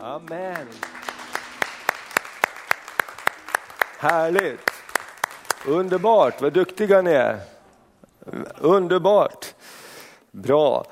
Amen. Härligt. Underbart, vad duktiga ni är. Underbart. Bra.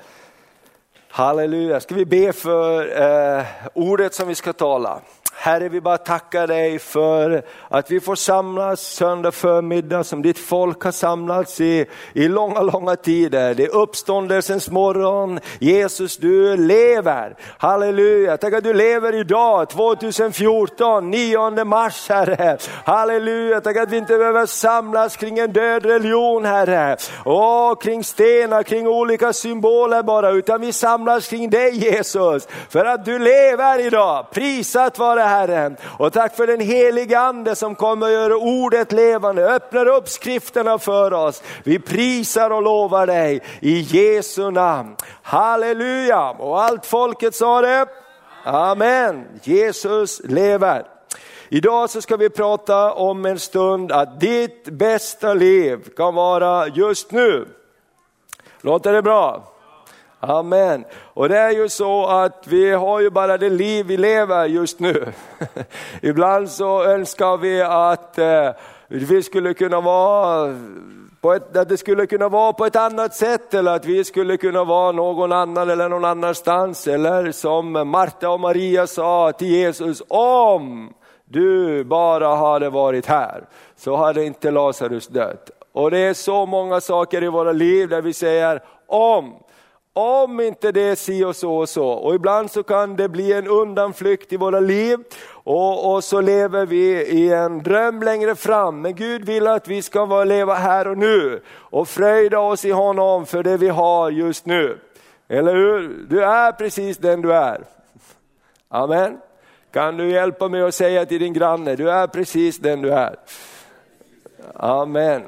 Halleluja. Ska vi be för eh, ordet som vi ska tala. Herre, vi bara tackar dig för att vi får samlas söndag förmiddag som ditt folk har samlats i, i långa, långa tider. Det är uppståndelsens morgon. Jesus, du lever. Halleluja. Tack att du lever idag, 2014, 9 mars, Herre. Halleluja. Tack att vi inte behöver samlas kring en död religion, Herre. Och kring stenar, kring olika symboler bara, utan vi samlas kring dig, Jesus. För att du lever idag. Prisat vare Herre. Och tack för den heliga Ande som kommer att göra ordet levande, öppnar upp skrifterna för oss. Vi prisar och lovar dig i Jesu namn. Halleluja! Och allt folket sa det. Amen. Jesus lever. Idag så ska vi prata om en stund att ditt bästa liv kan vara just nu. Låter det bra? Amen. Och det är ju så att vi har ju bara det liv vi lever just nu. Ibland så önskar vi att eh, vi skulle kunna vara på ett, att det skulle kunna vara på ett annat sätt eller att vi skulle kunna vara någon annan eller någon annanstans. Eller som Marta och Maria sa till Jesus, om du bara hade varit här så hade inte Lazarus dött. Och det är så många saker i våra liv där vi säger om om inte det är si och så och så. Och ibland så kan det bli en undanflykt i våra liv och, och så lever vi i en dröm längre fram. Men Gud vill att vi ska vara, leva här och nu och fröjda oss i honom för det vi har just nu. Eller hur? Du är precis den du är. Amen. Kan du hjälpa mig att säga till din granne, du är precis den du är. Amen.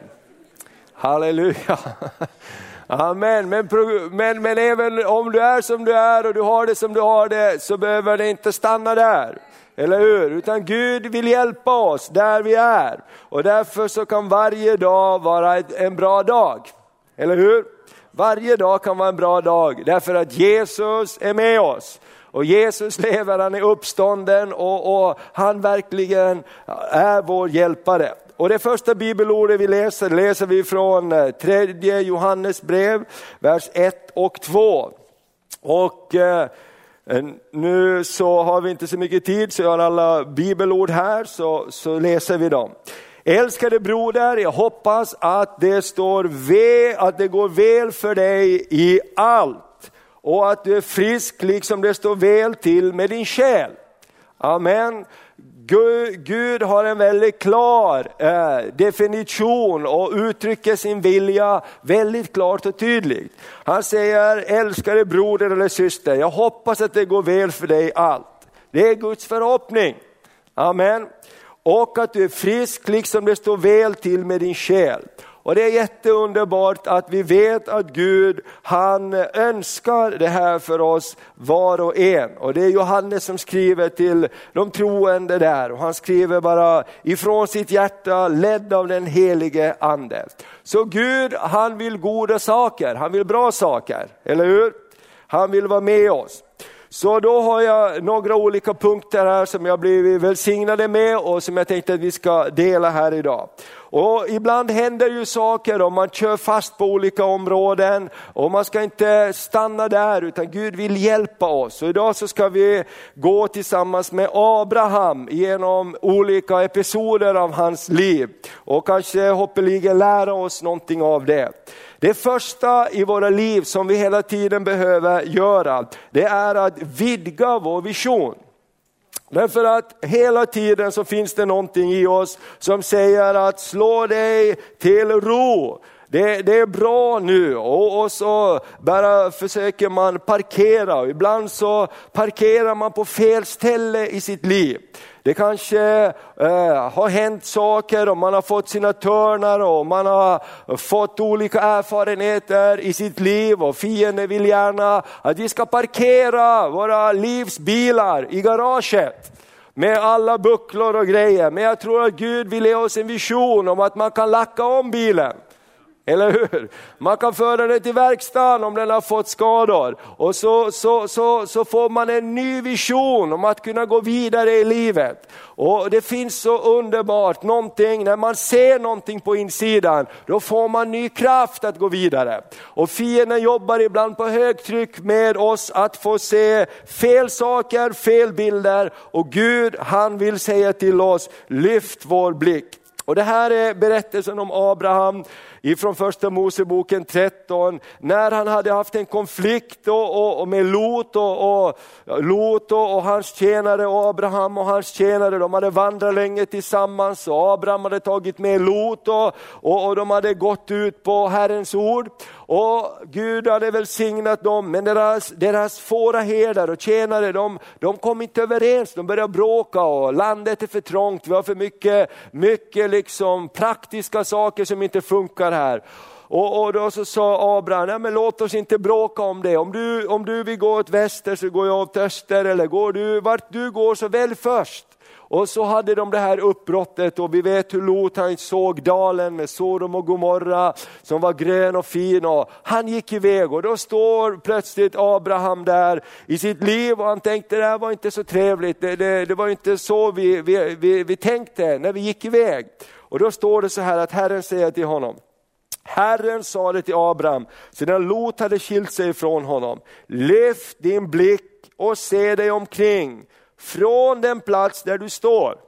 Halleluja. Amen. Men, men, men även om du är som du är och du har det som du har det så behöver det inte stanna där. Eller hur? Utan Gud vill hjälpa oss där vi är. Och därför så kan varje dag vara en bra dag. Eller hur? Varje dag kan vara en bra dag därför att Jesus är med oss. Och Jesus lever, han är uppstånden och, och han verkligen är vår hjälpare. Och det första bibelordet vi läser, läser vi från eh, tredje Johannes brev, vers 1 och 2. Och eh, nu så har vi inte så mycket tid så jag har alla bibelord här så, så läser vi dem. Älskade broder, jag hoppas att det, står ve, att det går väl för dig i allt och att du är frisk liksom det står väl till med din själ. Amen. Gud, Gud har en väldigt klar eh, definition och uttrycker sin vilja väldigt klart och tydligt. Han säger, älskade broder eller syster, jag hoppas att det går väl för dig allt. Det är Guds förhoppning. Amen. Och att du är frisk liksom det står väl till med din själ. Och det är jätteunderbart att vi vet att Gud, han önskar det här för oss var och en. Och det är Johannes som skriver till de troende där och han skriver bara ifrån sitt hjärta ledd av den helige ande. Så Gud, han vill goda saker, han vill bra saker, eller hur? Han vill vara med oss. Så då har jag några olika punkter här som jag blivit välsignade med och som jag tänkte att vi ska dela här idag. Och ibland händer ju saker och man kör fast på olika områden och man ska inte stanna där utan Gud vill hjälpa oss. Och idag så ska vi gå tillsammans med Abraham genom olika episoder av hans liv och kanske hoppeligen lära oss någonting av det. Det första i våra liv som vi hela tiden behöver göra, det är att vidga vår vision. Därför att hela tiden så finns det någonting i oss som säger att slå dig till ro. Det, det, är bra nu och, och, så bara försöker man parkera och ibland så parkerar man på fel ställe i sitt liv. Det kanske eh, har hänt saker och man har fått sina törnar och man har fått olika erfarenheter i sitt liv och fienden vill gärna att vi ska parkera våra livsbilar i garaget med alla bucklor och grejer. Men jag tror att Gud vill ge oss en vision om att man kan lacka om bilen. Eller hur? Man kan föra den till verkstaden om den har fått skador. Och så, så, så, så får man en ny vision om att kunna gå vidare i livet. Och Det finns så underbart, någonting, när man ser någonting på insidan, då får man ny kraft att gå vidare. Och fienden jobbar ibland på högtryck med oss att få se fel saker, fel bilder. Och Gud han vill säga till oss, lyft vår blick. Och Det här är berättelsen om Abraham ifrån första Moseboken 13, när han hade haft en konflikt och, och, och med Lot, och, och, Lot och, hans tjänare och Abraham och hans tjänare, de hade vandrat länge tillsammans och Abraham hade tagit med Lot och, och, och de hade gått ut på Herrens ord. Och Gud hade välsignat dem, men deras, deras fåraherdar och tjänare, de, de kom inte överens, de började bråka och landet är för trångt, vi har för mycket, mycket liksom praktiska saker som inte funkar här. Och, och, då så sa Abraham, nej men låt oss inte bråka om det. Om du, om du vill gå åt väster så går jag åt öster, eller går du, vart du går så välj först. Och så hade de det här uppbrottet och vi vet hur Lot han såg dalen med Sodom och Gomorra som var grön och fin och han gick iväg och då står plötsligt Abraham där i sitt liv och han tänkte det här var inte så trevligt, det, det, det var inte så vi, vi, vi, vi tänkte när vi gick iväg. Och då står det så här att Herren säger till honom, Herren sade till Abraham, sedan Lot hade skilt sig från honom, lyft din blick och se dig omkring från den plats där du står.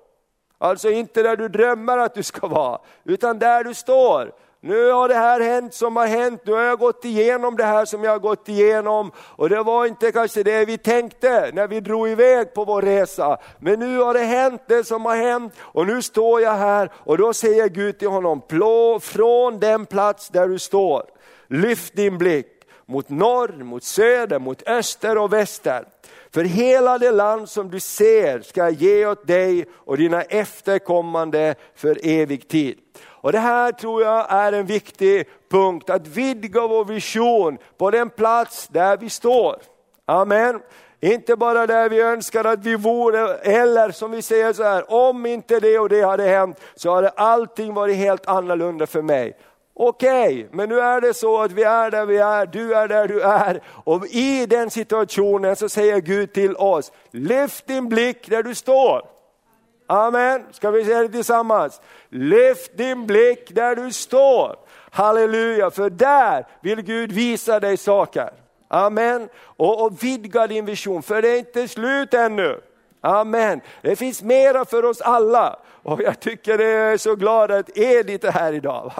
Alltså inte där du drömmer att du ska vara, utan där du står. Nu har det här hänt som har hänt, nu har jag gått igenom det här som jag har gått igenom. Och det var inte kanske det vi tänkte när vi drog iväg på vår resa. Men nu har det hänt det som har hänt och nu står jag här och då säger Gud till honom, Plå från den plats där du står, lyft din blick mot norr, mot söder, mot öster och väster. För hela det land som du ser ska jag ge åt dig och dina efterkommande för evig tid. Och Det här tror jag är en viktig punkt, att vidga vår vision på den plats där vi står. Amen. Inte bara där vi önskar att vi vore, eller som vi säger så här, om inte det och det hade hänt så hade allting varit helt annorlunda för mig. Okej, okay, men nu är det så att vi är där vi är, du är där du är. Och i den situationen så säger Gud till oss, lyft din blick där du står. Amen, ska vi säga det tillsammans? Lyft din blick där du står. Halleluja, för där vill Gud visa dig saker. Amen, och, och vidga din vision, för det är inte slut ännu. Amen. Det finns mera för oss alla. Och jag tycker det är så glad att Edith är här idag.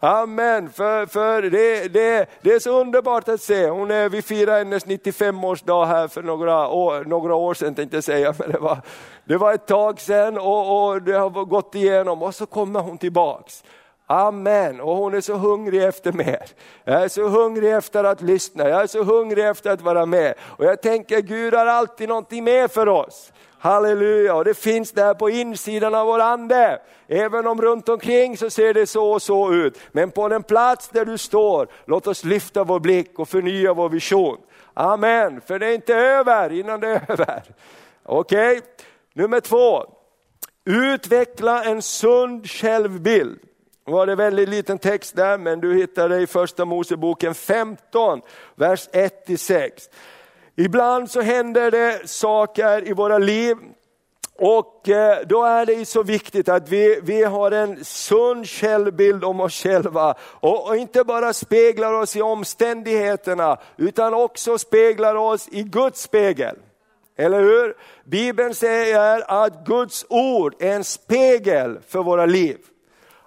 Amen, för, för det, det, det är så underbart att se. Hon är, vi firade hennes 95-årsdag här för några år, några år sedan tänkte jag säga, men det var, det var ett tag sedan och, och det har gått igenom och så kommer hon tillbaks. Amen, och hon är så hungrig efter mer. Jag är så hungrig efter att lyssna, jag är så hungrig efter att vara med. Och jag tänker Gud har alltid någonting mer för oss. Halleluja, och det finns där på insidan av vår ande. Även om runt omkring så ser det så och så ut. Men på den plats där du står, låt oss lyfta vår blick och förnya vår vision. Amen, för det är inte över innan det är över. Okej, okay nummer två. Utveckla en sund självbild. Nu var det väldigt liten text där, men du hittar det i första Moseboken 15, vers 1-6. Ibland så händer det saker i våra liv och eh, då är det så viktigt att vi, vi har en sund självbild om oss själva och, och, inte bara speglar oss i omständigheterna utan också speglar oss i Guds spegel. Eller hur? Bibeln säger att Guds ord är en spegel för våra liv.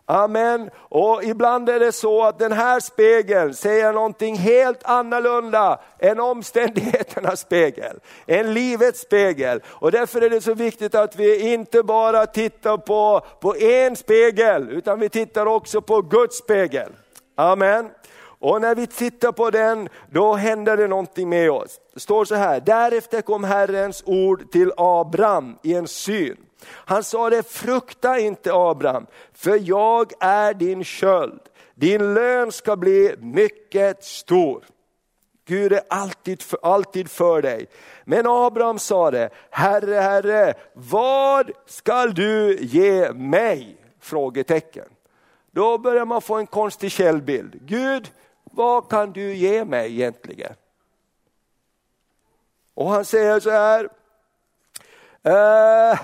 Amen. Och ibland är det så att den här spegeln säger någonting helt annorlunda än omständigheternas spegel, än livets spegel. Och därför är det så viktigt att vi inte bara tittar på, på en spegel, utan vi tittar också på Guds spegel. Amen. Och när vi tittar på den, då händer det någonting med oss. Det står så här, därefter kom Herrens ord till Abraham i en syn. Han sa det, frukta inte Abraham, för jag är din köld. Din lön ska bli mycket stor. Gud är alltid för, alltid för dig. Men Abraham sa det, Herre, Herre, vad skall du ge mig? Frågetecken. då börjar man få en konstig källbild. Gud, vad kan du ge mig egentligen? Och han säger så här, eh,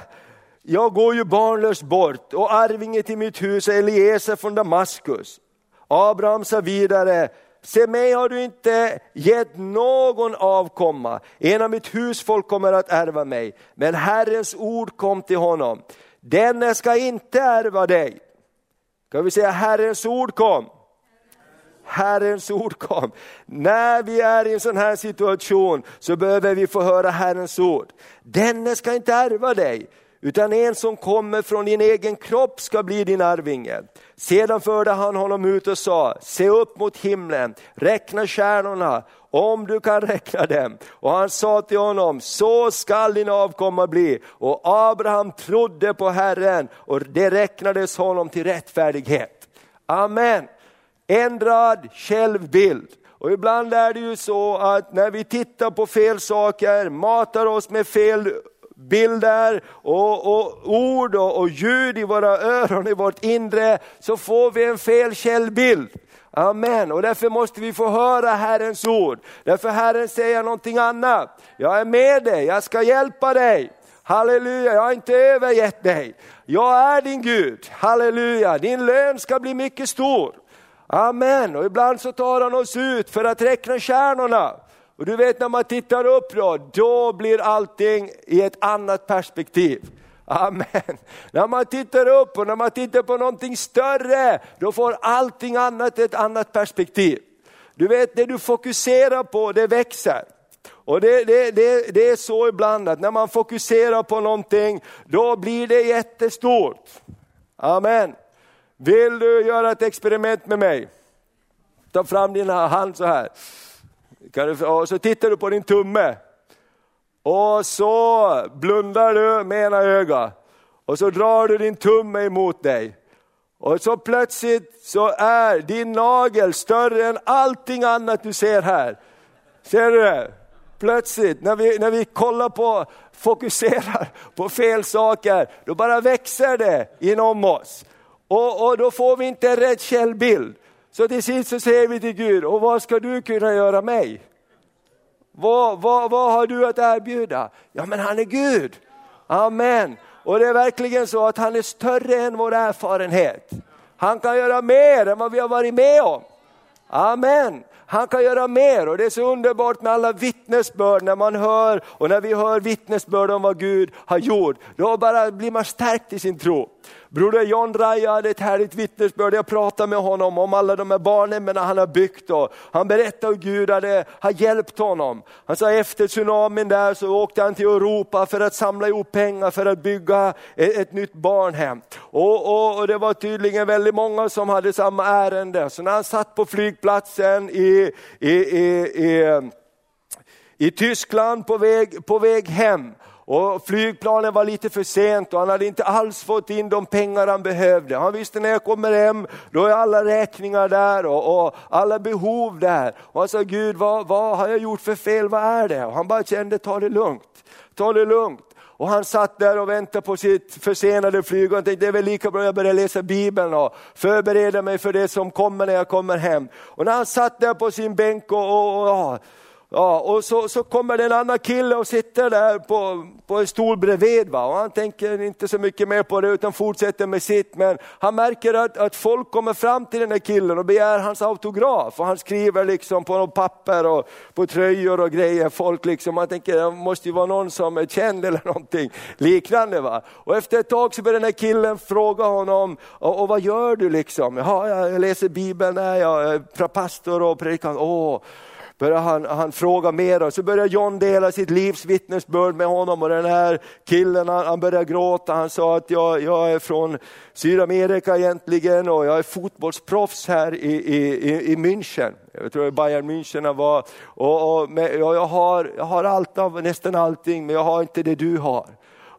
jag går ju barnlös bort och arvingen till mitt hus är Eliezer från Damaskus. Abraham sa vidare, se mig har du inte gett någon avkomma, en av mitt husfolk kommer att ärva mig. Men Herrens ord kom till honom, denne ska inte ärva dig. Kan vi säga Herrens ord kom? Herrens ord kom. När vi är i en sån här situation så behöver vi få höra Herrens ord. Denne ska inte ärva dig, utan en som kommer från din egen kropp ska bli din arvinge. Sedan förde han honom ut och sa, se upp mot himlen, räkna stjärnorna, om du kan räkna dem. Och han sa till honom, så skall din avkomma bli. Och Abraham trodde på Herren och det räknades honom till rättfärdighet. Amen. Ändrad självbild. Och ibland är det ju så att när vi tittar på fel saker, matar oss med fel bilder och, och ord och, och, ljud i våra öron, i vårt inre, så får vi en fel källbild. Amen, och därför måste vi få höra Herrens ord. Därför Herren säger någonting annat. Jag är med dig, jag ska hjälpa dig. Halleluja, jag har inte övergett dig. Jag är din Gud, halleluja, din lön ska bli mycket stor. Amen, och ibland så tar han oss ut för att räkna stjärnorna. Och du vet när man tittar upp då, då blir allting i ett annat perspektiv. Amen. När man tittar upp och när man tittar på någonting större, då får allting annat ett annat perspektiv. Du vet, det du fokuserar på, det växer. Och det, det, det, det är så ibland att när man fokuserar på någonting, då blir det jättestort. Amen. Vill du göra ett experiment med mig? Ta fram din hand så här. Och så tittar du på din tumme. Och så blundar du med ena ögat. Och så drar du din tumme emot dig. Och så plötsligt så är din nagel större än allting annat du ser här. Ser du det? Plötsligt när vi, när vi kollar på, fokuserar på fel saker, då bara växer det inom oss. Och, och då får vi inte rätt källbild. Så till sist så säger vi till Gud, och vad ska du kunna göra mig? Vad, vad, vad har du att erbjuda? Ja men han är Gud. Amen. Och det är verkligen så att han är större än vår erfarenhet. Han kan göra mer än vad vi har varit med om. Amen. Han kan göra mer och det är så underbart med alla vittnesbörd när man hör och när vi hör vittnesbörd om vad Gud har gjort. Då bara blir man stärkt i sin tro. Broder John Raja hade ett härligt vittnesbörd, jag pratade med honom om alla de här barnen han har byggt. Och han berättade hur Gud hade, har hjälpt honom. Han sa efter tsunamin där så åkte han till Europa för att samla ihop pengar för att bygga ett, ett nytt barnhem. Och, och, och, det var tydligen väldigt många som hade samma ärende. Så när han satt på flygplatsen i, i, i, i, i Tyskland på väg, på väg hem och flygplanen var lite för sent och han hade inte alls fått in de pengar han behövde. Han visste när jag kommer hem, då är alla räkningar där och, och alla behov där. Och han sa, Gud vad, vad har jag gjort för fel, vad är det? Och han bara kände, ta det lugnt, ta det lugnt. Och han satt där och väntade på sitt försenade flyg och tänkte det är väl lika bra jag börjar läsa Bibeln och förbereda mig för det som kommer när jag kommer hem. Och när han satt där på sin bänk och, och, och Ja, och så, så kommer det en annan kille och sitter där på, på en stol bredvid. Va? Och han tänker inte så mycket mer på det utan fortsätter med sitt. Men han märker att, att folk kommer fram till den här killen och begär hans autograf. Och han skriver liksom på något papper och på tröjor och grejer. Folk liksom, han tänker det måste ju vara någon som är känd eller någonting liknande. Va? Och efter ett tag så börjar den här killen fråga honom, och, och vad gör du liksom? Ja, jag läser Bibeln, jag är pastor och predikant. Åh, börjar han, han fråga mer och så börjar John dela sitt livs vittnesbörd med honom och den här killen han, han börjar gråta. Han sa att jag, jag är från Sydamerika egentligen och jag är fotbollsproffs här i, i, i München. Jag tror Bayern München var. Och, och, och jag, har, jag har allt av nästan allting men jag har inte det du har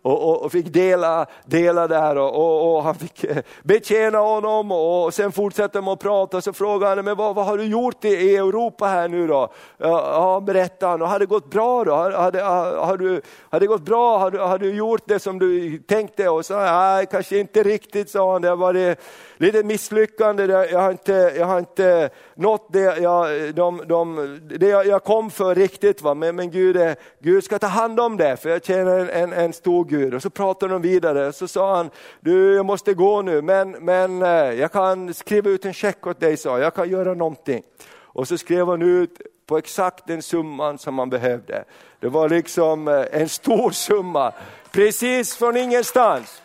och, och, och fick dela, dela där och, och, och han fick eh, betjäna honom och, sen fortsatte de att prata. Så frågade han, men vad, vad har du gjort i, i Europa här nu då? Ja, berättade han, och har det gått bra då? Har, har, har, har, du, har det gått bra? Har du, har du gjort det som du tänkte? Och så, nej, kanske inte riktigt sa han, det har varit lite misslyckande, jag har inte, jag har inte nått det jag, de, de, det jag kom för riktigt. Va? Men, men Gud, är, Gud ska ta hand om det, för jag känner en, en, en stor Gud. Och så pratade de vidare, så sa han, du jag måste gå nu, men, men eh, jag kan skriva ut en check åt dig, sa jag kan göra någonting. Och så skrev han ut på exakt den summan som man behövde. Det var liksom eh, en stor summa, precis från ingenstans.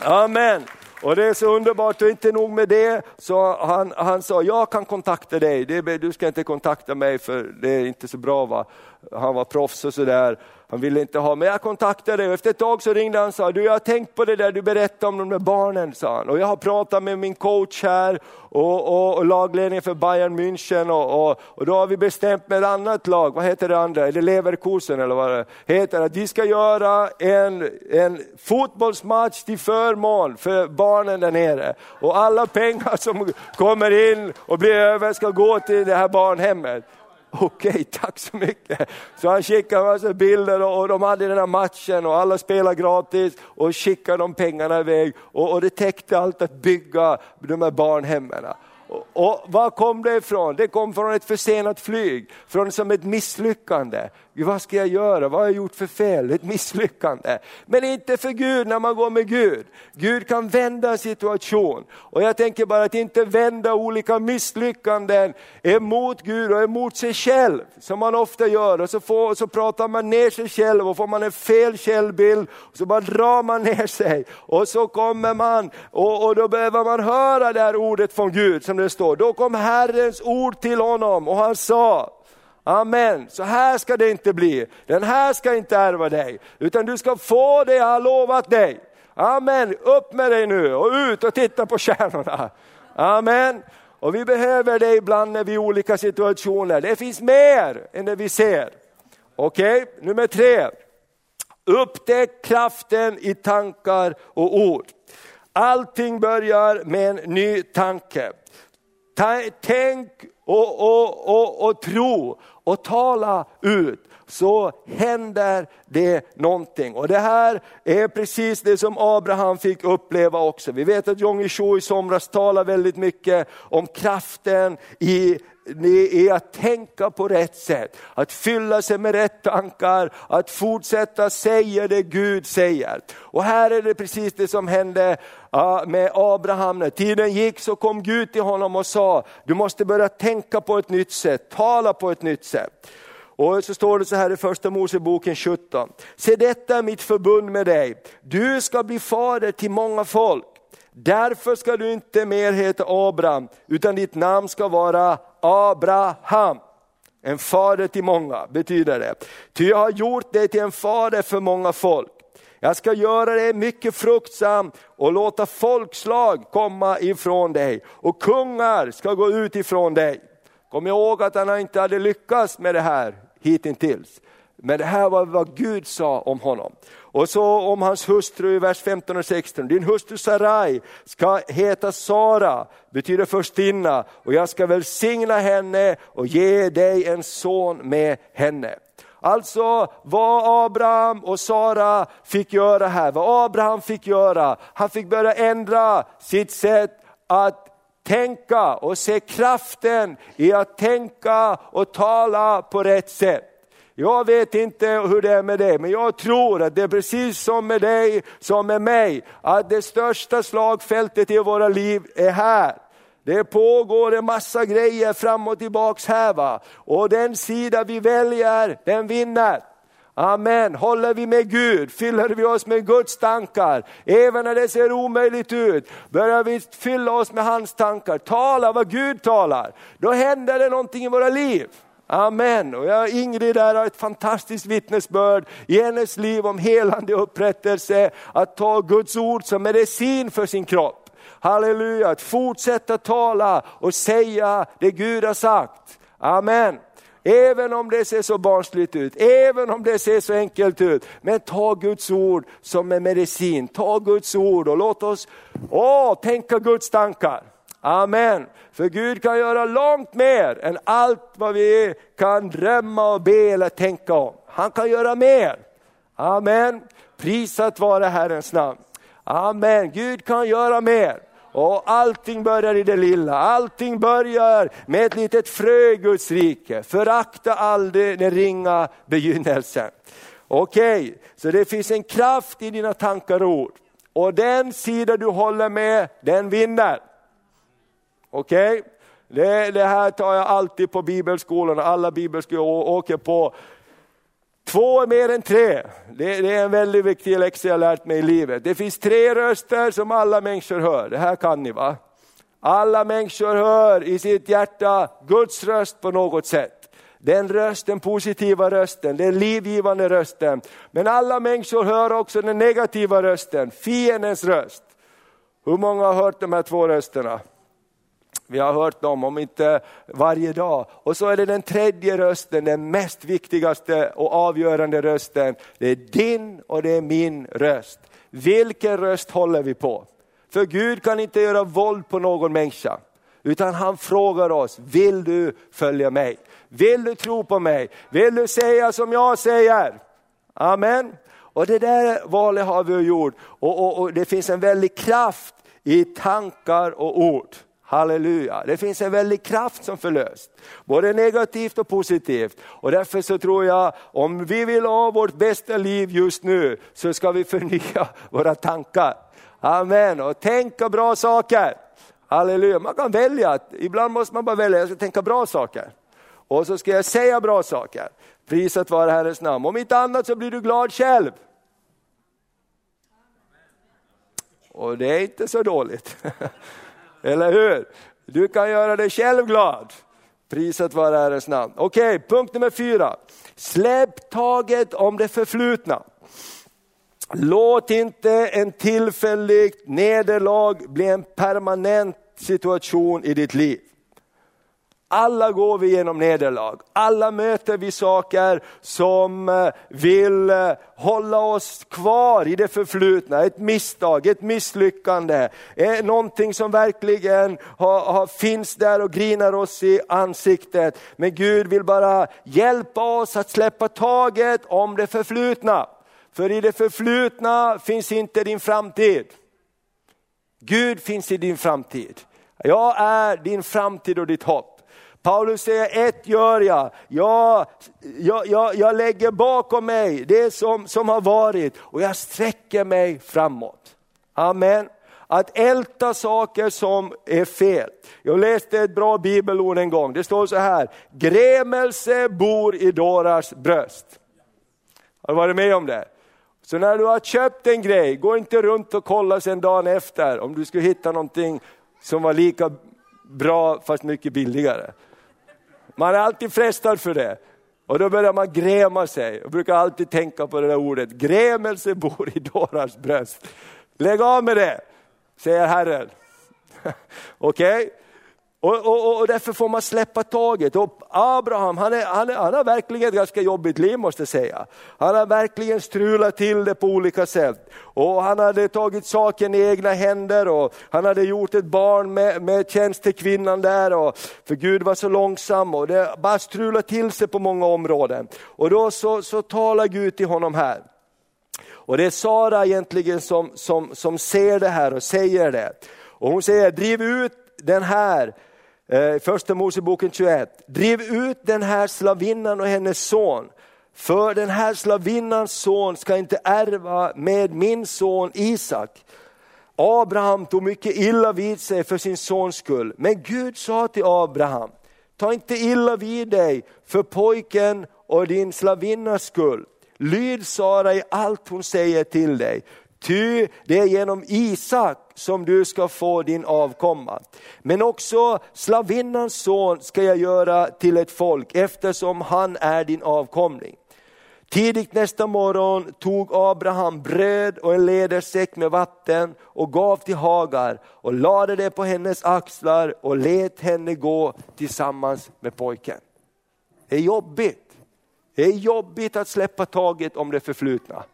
Amen. Och det är så underbart och inte nog med det, så han, han sa jag kan kontakta dig, det, du ska inte kontakta mig för det är inte så bra. Va? Han var proffs och sådär. Han ville inte ha, men jag kontaktade och efter ett tag så ringde han och sa, du jag har tänkt på det där du berättade om de där barnen, sa han. Och jag har pratat med min coach här och, och, och lagledningen för Bayern München och, och, och, då har vi bestämt med ett annat lag, vad heter det andra, är det Leverkusen eller vad det heter, att vi ska göra en, en fotbollsmatch till förmån för barnen där nere. Och alla pengar som kommer in och blir över ska gå till det här barnhemmet. Okej, okay, tack så mycket. Så han skickade en massa bilder och de hade den här matchen och alla spelade gratis och skickade de pengarna iväg och, och det täckte allt att bygga de här barnhemmen. Och, och var kom det ifrån? Det kom från ett försenat flyg, från som ett misslyckande. Vad ska jag göra? Vad har jag gjort för fel? Ett misslyckande. Men inte för Gud när man går med Gud. Gud kan vända en situation. Och jag tänker bara att inte vända olika misslyckanden emot Gud och emot sig själv, som man ofta gör. Och så, får, så pratar man ner sig själv och får man en fel källbild, och så bara drar man ner sig. Och så kommer man, och, och då behöver man höra det här ordet från Gud, som det står. Då kom Herrens ord till honom och han sa, Amen, så här ska det inte bli. Den här ska inte ärva dig, utan du ska få det jag har lovat dig. Amen, upp med dig nu och ut och titta på stjärnorna. Amen. Och vi behöver det ibland när vi är i olika situationer. Det finns mer än det vi ser. Okej, okay? nummer tre. Upptäck kraften i tankar och ord. Allting börjar med en ny tanke. Tänk och, och, och, och tro och tala ut så händer det någonting. Och det här är precis det som Abraham fick uppleva också. Vi vet att Jong Cho i somras talade väldigt mycket om kraften i är att tänka på rätt sätt, att fylla sig med rätt tankar, att fortsätta säga det Gud säger. Och här är det precis det som hände med Abraham. När tiden gick så kom Gud till honom och sa, du måste börja tänka på ett nytt sätt, tala på ett nytt sätt. Och så står det så här i första Moseboken 17. Se detta är mitt förbund med dig, du ska bli fader till många folk. Därför ska du inte mer heta Abraham, utan ditt namn ska vara Abraham. En fader till många betyder det. Ty jag har gjort dig till en fader för många folk. Jag ska göra dig mycket fruktsam och låta folkslag komma ifrån dig och kungar ska gå ut ifrån dig. Kom ihåg att han inte hade lyckats med det här hittills. Men det här var vad Gud sa om honom. Och så om hans hustru i vers 15 och 16. Din hustru Sarai ska heta Sara, betyder förstinna, och jag ska välsigna henne och ge dig en son med henne. Alltså vad Abraham och Sara fick göra här, vad Abraham fick göra, han fick börja ändra sitt sätt att tänka och se kraften i att tänka och tala på rätt sätt. Jag vet inte hur det är med dig, men jag tror att det är precis som med dig, som med mig, att det största slagfältet i våra liv är här. Det pågår en massa grejer fram och tillbaks här va. Och den sida vi väljer, den vinner. Amen. Håller vi med Gud, fyller vi oss med Guds tankar, även när det ser omöjligt ut, börjar vi fylla oss med hans tankar, tala vad Gud talar, då händer det någonting i våra liv. Amen. Och jag, Ingrid där har ett fantastiskt vittnesbörd i hennes liv om helande upprättelse, att ta Guds ord som medicin för sin kropp. Halleluja, att fortsätta tala och säga det Gud har sagt. Amen. även om det ser så barnsligt ut, även om det ser så enkelt ut. Men ta Guds ord som en medicin, ta Guds ord och låt oss åh, tänka Guds tankar. Amen. För Gud kan göra långt mer än allt vad vi kan drömma och be eller tänka om. Han kan göra mer. Amen. Prisat vare Herrens namn. Amen. Gud kan göra mer. Och allting börjar i det lilla, allting börjar med ett litet frö i Guds rike. Förakta aldrig den ringa begynnelsen. Okej, okay. så det finns en kraft i dina tankar och ord. Och den sida du håller med, den vinner. Okej? Okay? Det, det, här tar jag alltid på bibelskolorna, alla bibelskolor åker på. Två är mer än tre. Det, det, är en väldigt viktig läxa jag lärt mig i livet. Det finns tre röster som alla människor hör, det här kan ni va? Alla människor hör i sitt hjärta Guds röst på något sätt. Den rösten, positiva rösten, den livgivande rösten. Men alla människor hör också den negativa rösten, fiendens röst. Hur många har hört de här två rösterna? Vi har hört dem, om inte varje dag. Och så är det den tredje rösten, den mest viktigaste och avgörande rösten. Det är din och det är min röst. Vilken röst håller vi på? För Gud kan inte göra våld på någon människa. Utan han frågar oss, vill du följa mig? Vill du tro på mig? Vill du säga som jag säger? Amen. Och det där valet har vi gjort och, och, och det finns en väldig kraft i tankar och ord. Halleluja, det finns en väldig kraft som förlöst, både negativt och positivt. Och därför så tror jag, om vi vill ha vårt bästa liv just nu, så ska vi förnya våra tankar. Amen, och tänka bra saker. Halleluja, man kan välja, ibland måste man bara välja, jag ska tänka bra saker. Och så ska jag säga bra saker. Priset vare Herrens namn. Om inte annat så blir du glad själv. Och det är inte så dåligt. Eller hur? Du kan göra dig själv glad. Priset var Herrens namn. Okej, okay, punkt nummer fyra. Släpp taget om det förflutna. Låt inte en tillfälligt nederlag bli en permanent situation i ditt liv. Alla går vi genom nederlag, alla möter vi saker som eh, vill eh, hålla oss kvar i det förflutna, ett misstag, ett misslyckande, eh, någonting som verkligen har, har, finns där och grinar oss i ansiktet. Men Gud vill bara hjälpa oss att släppa taget om det förflutna. För i det förflutna finns inte din framtid. Gud finns i din framtid. Jag är din framtid och ditt hopp. Paulus säger, ett gör jag, jag, jag, jag, jag lägger bakom mig det som, som har varit och jag sträcker mig framåt. Amen. Att älta saker som är fel. Jag läste ett bra bibelord en gång, det står så här, grämelse bor i dårars bröst. Har du varit med om det? Så när du har köpt en grej, gå inte runt och kolla sen dagen efter om du skulle hitta någonting som var lika bra fast mycket billigare. Man är alltid frestad för det. Och då börjar man gräma sig. Jag brukar alltid tänka på det där ordet, grämelse bor i dårars bröst. Lägg av med det, säger Herren. Okej? Okay? Och, och, och därför får man släppa taget. Och Abraham, han, är, han, är, han har verkligen ett ganska jobbigt liv måste jag säga. Han har verkligen strulat till det på olika sätt. Och han hade tagit saken i egna händer och han hade gjort ett barn med, med tjänstekvinnan där. Och, för Gud var så långsam och det bara strulat till sig på många områden. Och då så, så talar Gud till honom här. Och det är Sara egentligen som, som, som ser det här och säger det. Och hon säger, driv ut den här Eh, första Moseboken 21. Driv ut den här slavinnan och hennes son. För den här slavinnans son ska inte ärva med min son Isak. Abraham tog mycket illa vid sig för sin sons skull. Men Gud sa till Abraham, ta inte illa vid dig för pojken och din slavinnas skull. Lyd Sara i allt hon säger till dig. Ty det är genom Isak som du ska få din avkomma. Men också slavinnans son ska jag göra till ett folk eftersom han är din avkomling. Tidigt nästa morgon tog Abraham bröd och en lädersäck med vatten och gav till Hagar och lade det på hennes axlar och lät henne gå tillsammans med pojken. Det är jobbigt. Det är jobbigt att släppa taget om det förflutna.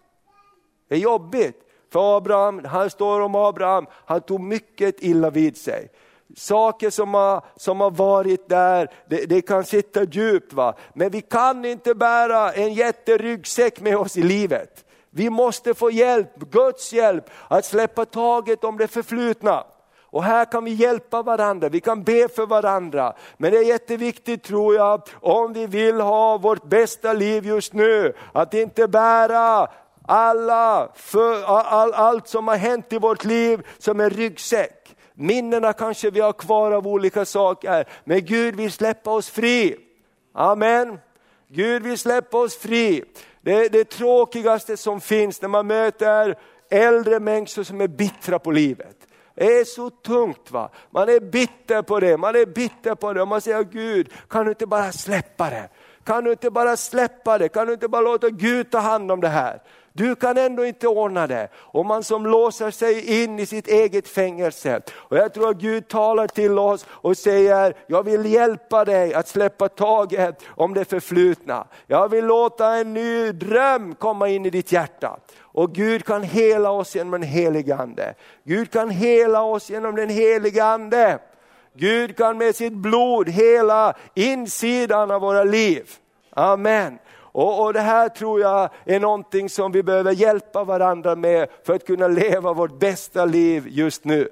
Det är jobbigt. För Abraham, han står om Abraham, han tog mycket illa vid sig. Saker som har, som har varit där, det, det, kan sitta djupt. Va? Men vi kan inte bära en jätteryggsäck med oss i livet. Vi måste få hjälp, Guds hjälp, att släppa taget om det förflutna. Och här kan vi hjälpa varandra, vi kan be för varandra. Men det är jätteviktigt tror jag, om vi vill ha vårt bästa liv just nu, att inte bära alla, för, all, allt som har hänt i vårt liv som en ryggsäck. Minnena kanske vi har kvar av olika saker, men Gud vill släppa oss fri. Amen. Gud vill släppa oss fri. Det är det tråkigaste som finns när man möter äldre människor som är bittra på livet. Det är så tungt. va. Man är bitter på det, man är bitter på det och man säger Gud, kan du inte bara släppa det? Kan du inte bara släppa det? Kan du inte bara låta Gud ta hand om det här? Du kan ändå inte ordna det. Och man som låser sig in i sitt eget fängelse. Och jag tror att Gud talar till oss och säger, jag vill hjälpa dig att släppa taget om det förflutna. Jag vill låta en ny dröm komma in i ditt hjärta. Och Gud kan hela oss genom den helige Ande. Gud kan hela oss genom den helige Ande. Gud kan med sitt blod hela insidan av våra liv. Amen. Och, och, Det här tror jag är någonting som vi behöver hjälpa varandra med för att kunna leva vårt bästa liv just nu.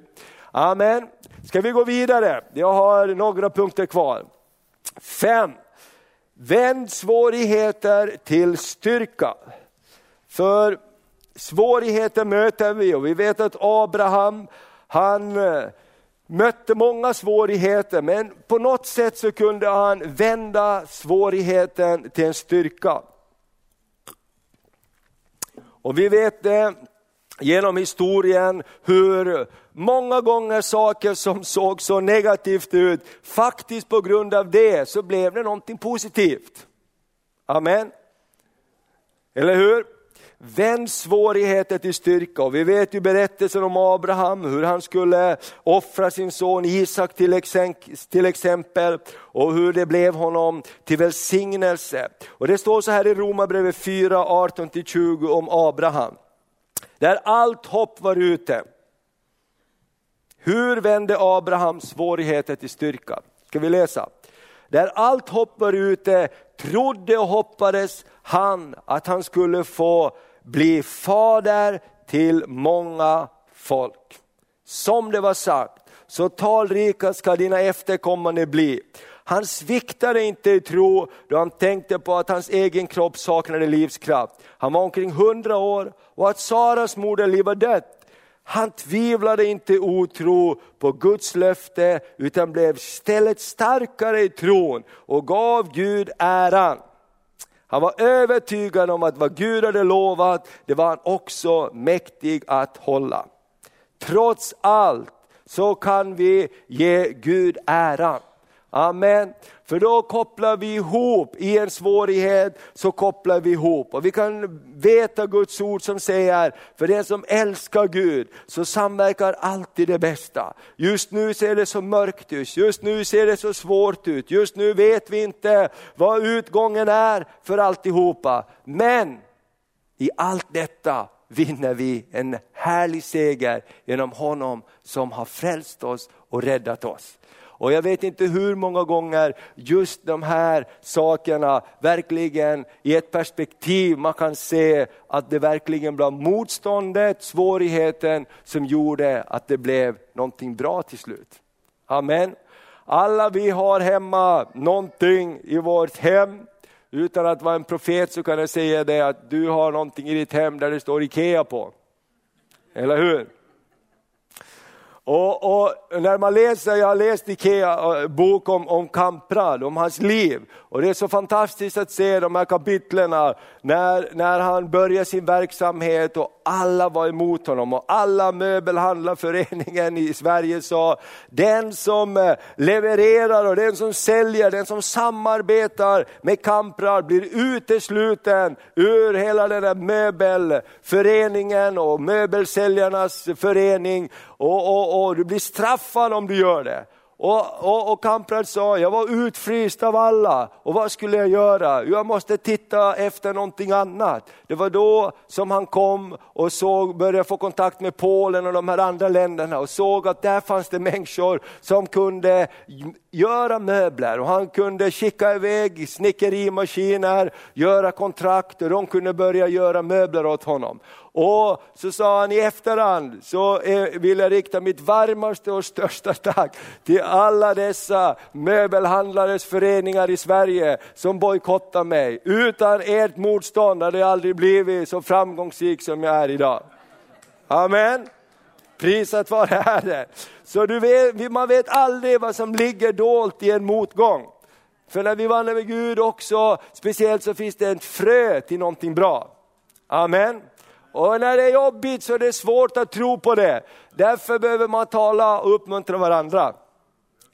Amen. Ska vi gå vidare? Jag har några punkter kvar. Fem. Vänd svårigheter till styrka. För svårigheter möter vi och vi vet att Abraham, han eh, mötte många svårigheter men på något sätt så kunde han vända svårigheten till en styrka. Och vi vet det genom historien hur många gånger saker som såg så negativt ut, faktiskt på grund av det så blev det någonting positivt. Amen. Eller hur? Vänd svårigheter till styrka. Och vi vet ju berättelsen om Abraham, hur han skulle offra sin son Isak till exempel och hur det blev honom till välsignelse. Och det står så här i Romarbrevet 4, 18-20 om Abraham. Där allt hopp var ute. Hur vände Abraham svårigheter till styrka? Ska vi läsa? Där allt hopp var ute trodde och hoppades han att han skulle få bli fader till många folk. Som det var sagt, så talrika ska dina efterkommande bli. Han sviktade inte i tro då han tänkte på att hans egen kropp saknade livskraft. Han var omkring hundra år och att Saras moderliv var dött. Han tvivlade inte i otro på Guds löfte utan blev istället starkare i tron och gav Gud äran. Han var övertygad om att vad Gud hade lovat, det var han också mäktig att hålla. Trots allt så kan vi ge Gud äran. Amen. För då kopplar vi ihop, i en svårighet så kopplar vi ihop. Och vi kan veta Guds ord som säger, för den som älskar Gud så samverkar alltid det bästa. Just nu ser det så mörkt ut, just nu ser det så svårt ut, just nu vet vi inte vad utgången är för alltihopa. Men i allt detta vinner vi en härlig seger genom honom som har frälst oss och räddat oss. Och jag vet inte hur många gånger just de här sakerna verkligen i ett perspektiv man kan se att det verkligen blev motståndet, svårigheten som gjorde att det blev någonting bra till slut. Amen. Alla vi har hemma någonting i vårt hem. Utan att vara en profet så kan jag säga det att du har någonting i ditt hem där det står IKEA på. Eller hur? Och, och, när man läser, jag har läst Ikea eh, bok om, om Kamprad, om hans liv. Och det är så fantastiskt att se de här kapitlen när, när han börjar sin verksamhet och alla var emot honom och alla möbelhandlarföreningen i Sverige sa, den som eh, levererar och den som säljer, den som samarbetar med Kamprad blir utesluten ur hela den här möbelföreningen och möbelsäljarnas förening och, och, och du blir straffad om du gör det. Och, och, och Kamprad sa, jag var utfryst av alla och vad skulle jag göra? Jag måste titta efter någonting annat. Det var då som han kom och såg, började få kontakt med Polen och de här andra länderna och såg att där fanns det människor som kunde göra möbler och han kunde skicka iväg snickerimaskiner, göra kontrakt och de kunde börja göra möbler åt honom. Och så sa han i efterhand, så eh, vill jag rikta mitt varmaste och största tack till alla dessa möbelhandlares föreningar i Sverige som bojkottar mig. Utan ert motstånd hade jag aldrig blivit så framgångsrik som jag är idag. Amen. Prisat vare Herren. Så du vet, man vet aldrig vad som ligger dolt i en motgång. För när vi vandrar med Gud också, speciellt så finns det ett frö till någonting bra. Amen. Och när det är jobbigt så är det svårt att tro på det. Därför behöver man tala och uppmuntra varandra.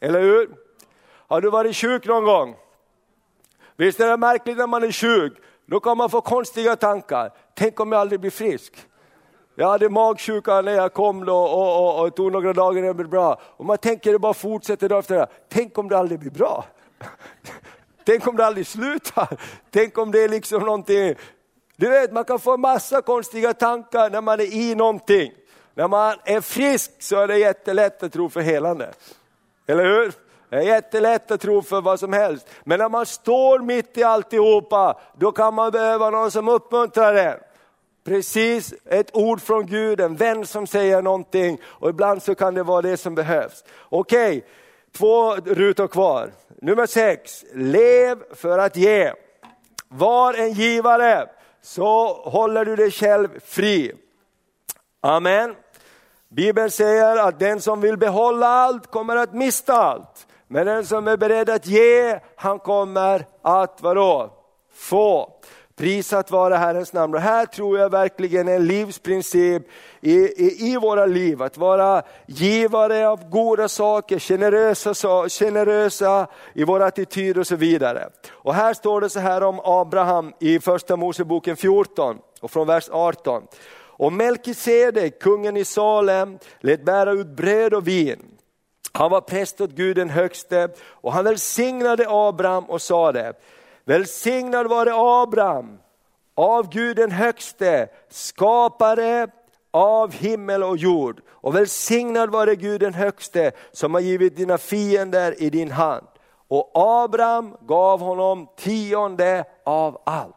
Eller hur? Har du varit sjuk någon gång? Visst är det märkligt när man är sjuk? Då kan man få konstiga tankar. Tänk om jag aldrig blir frisk? Jag hade magsjuka när jag kom då och, och, och tog några dagar innan det blev bra. Och man tänker det bara fortsätter dag efter dag. Tänk om det aldrig blir bra? Tänk om det aldrig slutar? Tänk om det är liksom någonting du vet, man kan få massa konstiga tankar när man är i någonting. När man är frisk så är det jättelätt att tro för helande. Eller hur? Det är jättelätt att tro för vad som helst. Men när man står mitt i alltihopa, då kan man behöva någon som uppmuntrar en. Precis ett ord från Gud, en vän som säger någonting och ibland så kan det vara det som behövs. Okej, okay, två rutor kvar. Nummer sex, lev för att ge. Var en givare så håller du dig själv fri. Amen. Bibeln säger att den som vill behålla allt kommer att mista allt. Men den som är beredd att ge, han kommer att vadå? Få. Prisat vare Herrens namn. Och här tror jag verkligen en livsprincip i, i, i, våra liv, att vara givare av goda saker, generösa, generösa i vår attityd och så vidare. Och här står det så här om Abraham i första Moseboken 14 och från vers 18. Och Melkisedek, kungen i Salem, lät bära ut bröd och vin. Han var präst åt Gud den högste och han välsignade Abraham och sade, Välsignad vare Abraham av Gud den högste, skapare av himmel och jord. Och välsignad vare Gud den högste som har givit dina fiender i din hand. Och Abraham gav honom tionde av allt.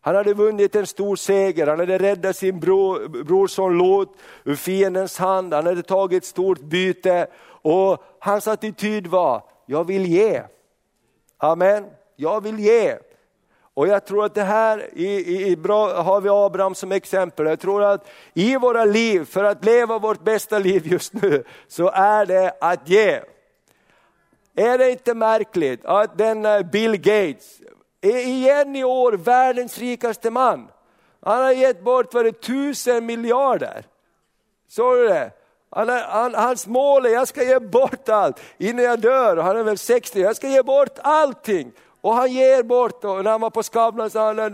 Han hade vunnit en stor seger, han hade räddat sin bror, brorson Lot ur fiendens hand, han hade tagit ett stort byte och hans attityd var, jag vill ge. Amen jag vill ge. Och jag tror att det här i, i, i bra, har vi Abraham som exempel. Jag tror att i våra liv, för att leva vårt bästa liv just nu, så är det att ge. Är det inte märkligt att den eh, Bill Gates, är igen i år världens rikaste man. Han har gett bort vad det, tusen miljarder. Såg du det? Han, han, hans mål är, jag ska ge bort allt innan jag dör. Han är väl 60, jag ska ge bort allting. Och han ger bort, och när han var på Skavlan så hade han,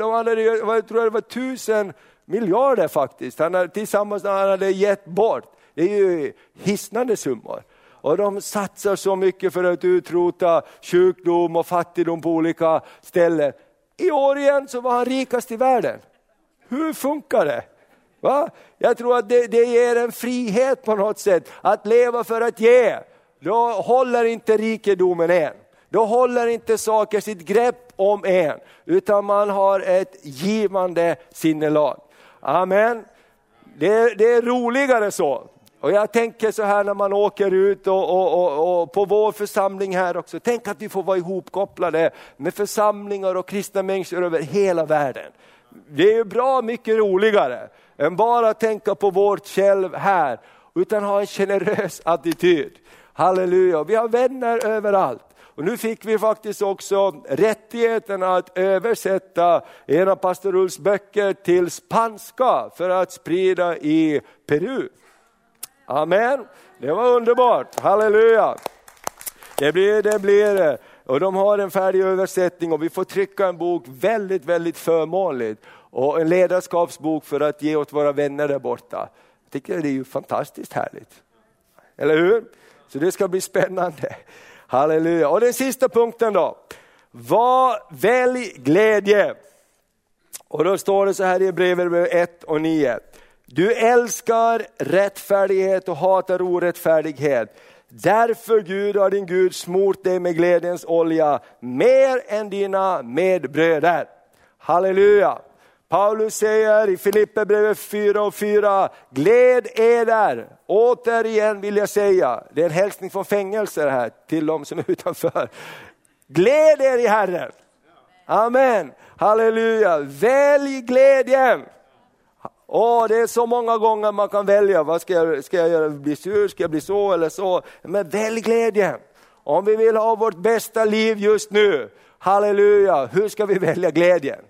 jag tror det var tusen miljarder faktiskt, han hade, tillsammans han hade gett bort. Det är ju hisnande summor. Och de satsar så mycket för att utrota sjukdom och fattigdom på olika ställen. I år igen så var han rikast i världen. Hur funkar det? Va? Jag tror att det, det ger en frihet på något sätt, att leva för att ge. Då håller inte rikedomen än. Då håller inte saker sitt grepp om en, utan man har ett givande sinnelag. Amen. Det, det är roligare så. Och jag tänker så här när man åker ut och, och, och, och, på vår församling här också, tänk att vi får vara ihopkopplade med församlingar och kristna människor över hela världen. Det är bra mycket roligare än bara tänka på vårt själv här, utan ha en generös attityd. Halleluja, vi har vänner överallt. Och nu fick vi faktiskt också rättigheten att översätta en av pastor Ulfs böcker till spanska för att sprida i Peru. Amen, det var underbart, halleluja. Det blir, det blir, och de har en färdig översättning och vi får trycka en bok väldigt, väldigt förmånligt. Och en ledarskapsbok för att ge åt våra vänner där borta. Jag tycker det är ju fantastiskt härligt. Eller hur? Så det ska bli spännande. Halleluja. Och den sista punkten då. Var, välj glädje. Och då står det så här i brevet 1 och 9. Du älskar rättfärdighet och hatar orättfärdighet. Därför Gud har din Gud smort dig med glädjens olja mer än dina medbröder. Halleluja! Paulus säger i Filipperbrevet 4 och 4, gläd eder. Återigen vill jag säga, det är en hälsning från fängelser här till de som är utanför. Gläd er i Herren. Amen, halleluja. Välj glädjen. Åh, det är så många gånger man kan välja, vad ska jag, ska jag göra, bli sur, ska jag bli så eller så? Men välj glädjen. Om vi vill ha vårt bästa liv just nu, halleluja, hur ska vi välja glädjen?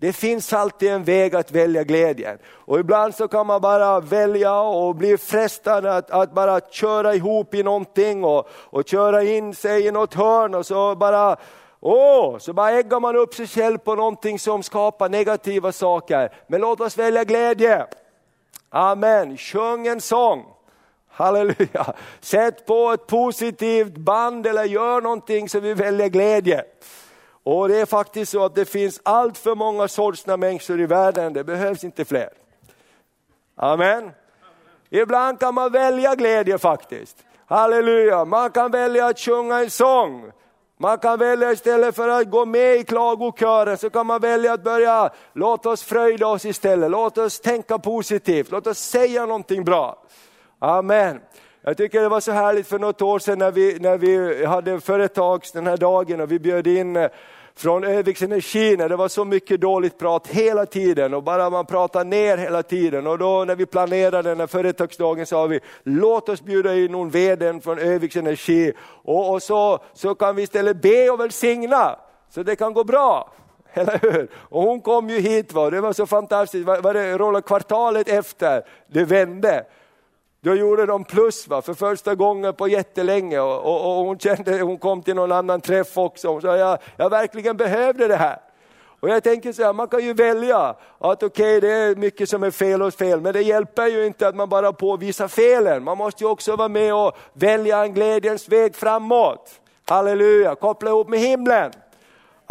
Det finns alltid en väg att välja glädjen. Och ibland så kan man bara välja och bli frestad att, att bara köra ihop i någonting och, och köra in sig i något hörn och så bara Åh, så bara äggar man upp sig själv på någonting som skapar negativa saker. Men låt oss välja glädje. Amen, sjung en sång. Halleluja. Sätt på ett positivt band eller gör någonting så vi väljer glädje. Och det är faktiskt så att det finns allt för många sorgsna människor i världen, det behövs inte fler. Amen. Ibland kan man välja glädje faktiskt. Halleluja, man kan välja att sjunga en sång. Man kan välja istället för att gå med i klagokören så kan man välja att börja, låt oss fröjda oss istället, låt oss tänka positivt, låt oss säga någonting bra. Amen. Jag tycker det var så härligt för något år sedan när vi, när vi hade företags den här dagen och vi bjöd in eh, från Öviks Energi när det var så mycket dåligt prat hela tiden och bara man pratade ner hela tiden. Och då när vi planerade den här företagsdagen sa vi, låt oss bjuda in någon vd från Öviks Energi och, och, så, så kan vi istället be och välsigna så det kan gå bra. Eller hur? Och hon kom ju hit, va? det var så fantastiskt, var, var det kvartalet efter det vände då gjorde de plus va, för första gången på jättelänge och, och, och hon, kände, hon kom till någon annan träff också. Hon sa, jag, jag verkligen behövde det här. Och jag tänker så här, man kan ju välja att okej okay, det är mycket som är fel och fel, men det hjälper ju inte att man bara påvisar felen. Man måste ju också vara med och välja en glädjens väg framåt. Halleluja, koppla ihop med himlen.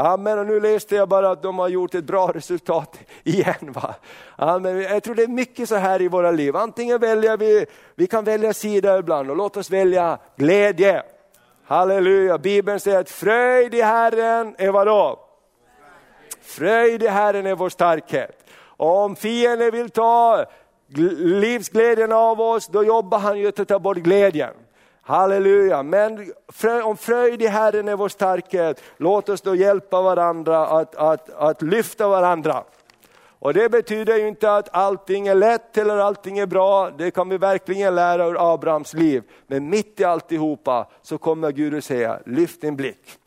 Amen, och nu läste jag bara att de har gjort ett bra resultat igen. Va? Amen. Jag tror det är mycket så här i våra liv. Antingen väljer vi, vi kan välja sida ibland och låt oss välja glädje. Halleluja, Bibeln säger att fröjd i Herren är vadå? Fröjd i Herren är vår starkhet. Om fienden vill ta livsglädjen av oss, då jobbar han ju att ta bort glädjen. Halleluja, men om fröjd i Herren är vår starkhet, låt oss då hjälpa varandra att, att, att lyfta varandra. Och det betyder ju inte att allting är lätt eller allting är bra, det kan vi verkligen lära ur Abrahams liv. Men mitt i alltihopa så kommer Gud att säga, lyft din blick,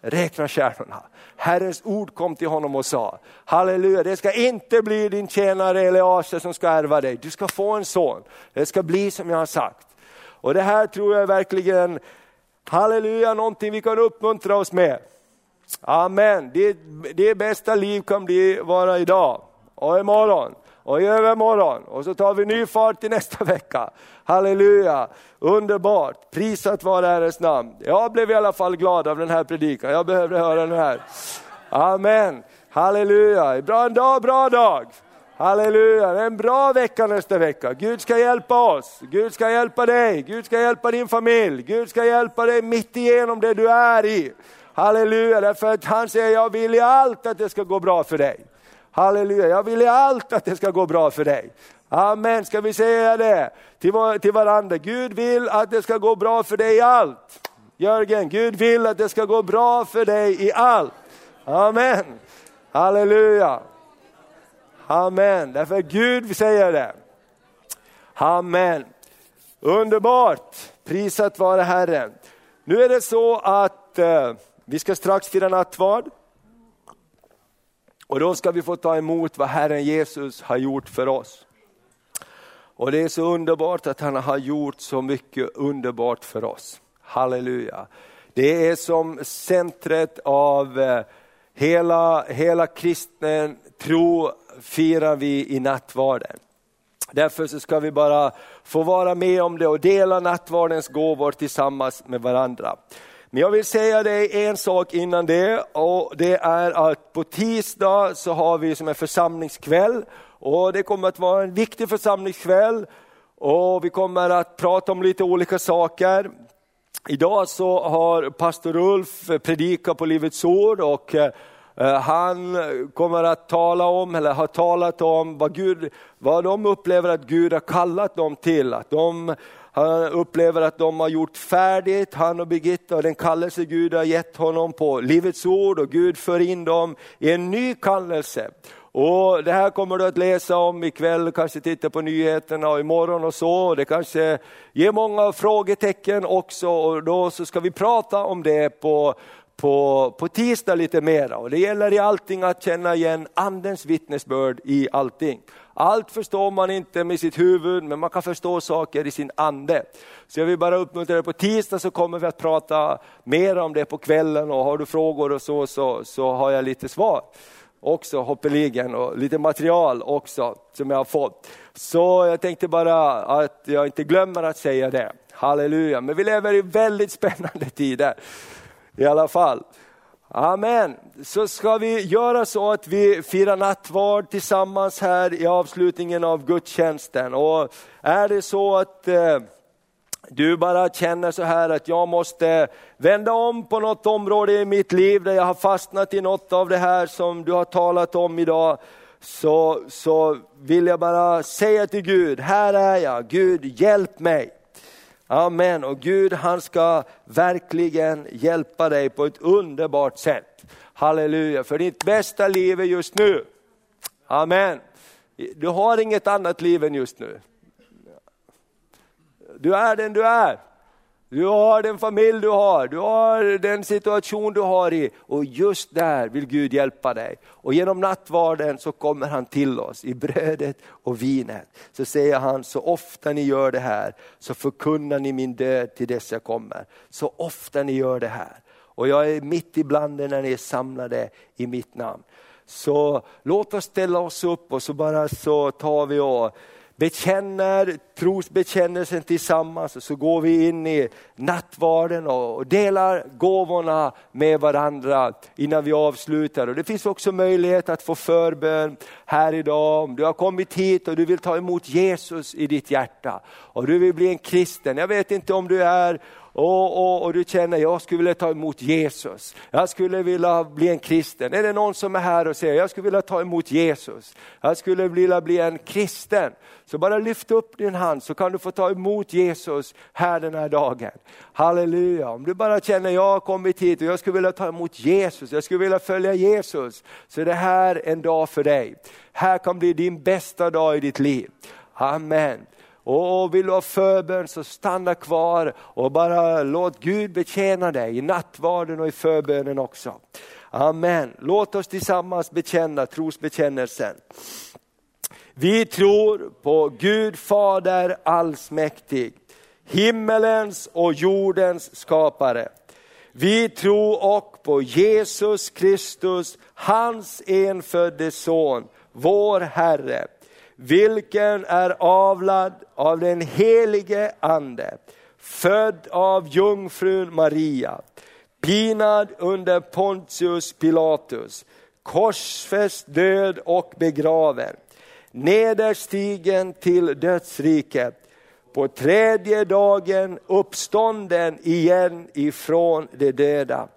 räkna stjärnorna. Herrens ord kom till honom och sa, halleluja, det ska inte bli din tjänare Eleaser som ska ärva dig, du ska få en son. Det ska bli som jag har sagt. Och det här tror jag verkligen, halleluja, någonting vi kan uppmuntra oss med. Amen, det, det bästa liv kan bli vara idag och imorgon och i övermorgon och så tar vi ny fart till nästa vecka. Halleluja, underbart, prisat vare Herrens namn. Jag blev i alla fall glad av den här predikan, jag behövde höra den här. Amen, halleluja, bra en dag, bra dag. Halleluja, det är en bra vecka nästa vecka. Gud ska hjälpa oss, Gud ska hjälpa dig, Gud ska hjälpa din familj, Gud ska hjälpa dig mitt igenom det du är i. Halleluja, därför att han säger jag vill i allt att det ska gå bra för dig. Halleluja, jag vill i allt att det ska gå bra för dig. Amen, ska vi säga det till varandra? Gud vill att det ska gå bra för dig i allt. Jörgen, Gud vill att det ska gå bra för dig i allt. Amen, halleluja. Amen, därför Gud säger det. Amen. Underbart, prisat vare Herren. Nu är det så att eh, vi ska strax fira nattvard. Och då ska vi få ta emot vad Herren Jesus har gjort för oss. Och det är så underbart att han har gjort så mycket underbart för oss. Halleluja. Det är som centret av eh, hela, hela kristen tro firar vi i nattvarden. Därför så ska vi bara få vara med om det och dela nattvardens gåvor tillsammans med varandra. Men jag vill säga dig en sak innan det och det är att på tisdag så har vi som en församlingskväll och det kommer att vara en viktig församlingskväll och vi kommer att prata om lite olika saker. Idag så har pastor Ulf predikat på Livets Ord och eh, Eh, han kommer att tala om, eller har talat om vad, Gud, vad de upplever att Gud har kallat dem till. Att de han upplever att de har gjort färdigt, han och Birgitta, och den kallelse Gud har gett honom på Livets Ord och Gud för in dem i en ny kallelse. Och Det här kommer du att läsa om ikväll, kanske titta på nyheterna och imorgon och så. Det kanske ger många frågetecken också och då så ska vi prata om det på, på, på tisdag lite mera. Och det gäller i allting att känna igen andens vittnesbörd i allting. Allt förstår man inte med sitt huvud, men man kan förstå saker i sin ande. Så jag vill bara uppmuntra dig, på tisdag så kommer vi att prata mer om det på kvällen och har du frågor och så, så, så har jag lite svar också hoppeligen och lite material också som jag har fått. Så jag tänkte bara att jag inte glömmer att säga det. Halleluja, men vi lever i väldigt spännande tider i alla fall. Amen. Så ska vi göra så att vi firar nattvard tillsammans här i avslutningen av gudstjänsten. Och är det så att eh, du bara känner så här att jag måste vända om på något område i mitt liv där jag har fastnat i något av det här som du har talat om idag. Så, så vill jag bara säga till Gud, här är jag, Gud hjälp mig. Amen, och Gud han ska verkligen hjälpa dig på ett underbart sätt. Halleluja, för ditt bästa liv är just nu. Amen. Du har inget annat liv än just nu. Du är den du är. Du har den familj du har, du har den situation du har i och just där vill Gud hjälpa dig. Och genom nattvarden så kommer han till oss i brödet och vinet. Så säger han, så ofta ni gör det här så förkunnar ni min död till dess jag kommer. Så ofta ni gör det här. Och jag är mitt ibland er när ni är samlade i mitt namn. Så låt oss ställa oss upp och så bara så tar vi och bekänner trosbekännelsen tillsammans och så går vi in i nattvarden och delar gåvorna med varandra innan vi avslutar. Och det finns också möjlighet att få förbön här idag. Om du har kommit hit och du vill ta emot Jesus i ditt hjärta och du vill bli en kristen. Jag vet inte om du är och, och, och, du känner, jag skulle vilja ta emot Jesus. Jag skulle vilja bli en kristen. Är det någon som är här och säger, jag skulle vilja ta emot Jesus. Jag skulle vilja bli en kristen. Så bara lyft upp din hand så kan du få ta emot Jesus här den här dagen. Halleluja, om du bara känner, jag har kommit hit och jag skulle vilja ta emot Jesus, jag skulle vilja följa Jesus. Så är det här en dag för dig. Här kan bli din bästa dag i ditt liv. Amen. Och vill du ha förbön så stanna kvar och bara låt Gud betjäna dig i nattvarden och i förbönen också. Amen. Låt oss tillsammans bekänna trosbekännelsen. Vi tror på Gud Fader allsmäktig, himmelens och jordens skapare. Vi tror och på Jesus Kristus, hans enfödde son, vår Herre vilken är avlad av den helige ande, född av jungfrun Maria, pinad under Pontius Pilatus, korsfäst, död och begraven, nederstigen till dödsriket, på tredje dagen uppstånden igen ifrån de döda,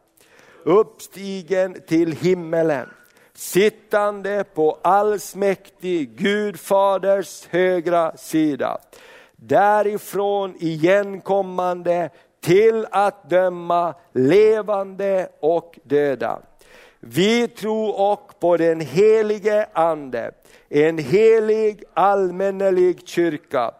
uppstigen till himmelen sittande på allsmäktig Gud faders högra sida. Därifrån igenkommande till att döma levande och döda. Vi tror och på den helige ande, en helig allmännelig kyrka,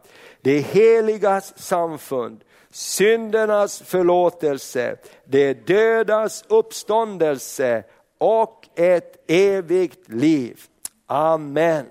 det heligas samfund, syndernas förlåtelse, det dödas uppståndelse och ett evigt liv. Amen.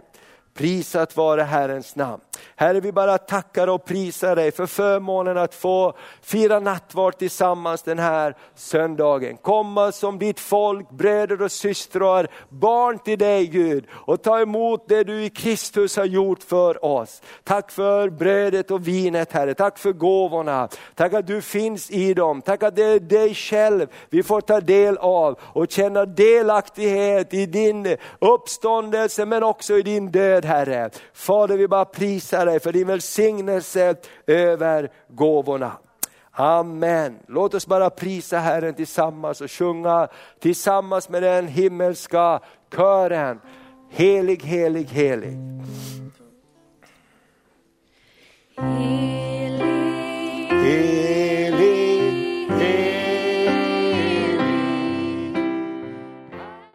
Prisat vare Herrens namn. Herre, vi bara tackar och prisar dig för förmånen att få fira nattvard tillsammans den här söndagen. Komma som ditt folk, bröder och systrar, barn till dig Gud och ta emot det du i Kristus har gjort för oss. Tack för brödet och vinet Herre, tack för gåvorna. Tack att du finns i dem, tack att det är dig själv vi får ta del av och känna delaktighet i din uppståndelse men också i din död Herre. Fader vi bara prisar dig för din välsignelse över gåvorna. Amen. Låt oss bara prisa Herren tillsammans och sjunga tillsammans med den himmelska kören. Helig, helig, helig. helig.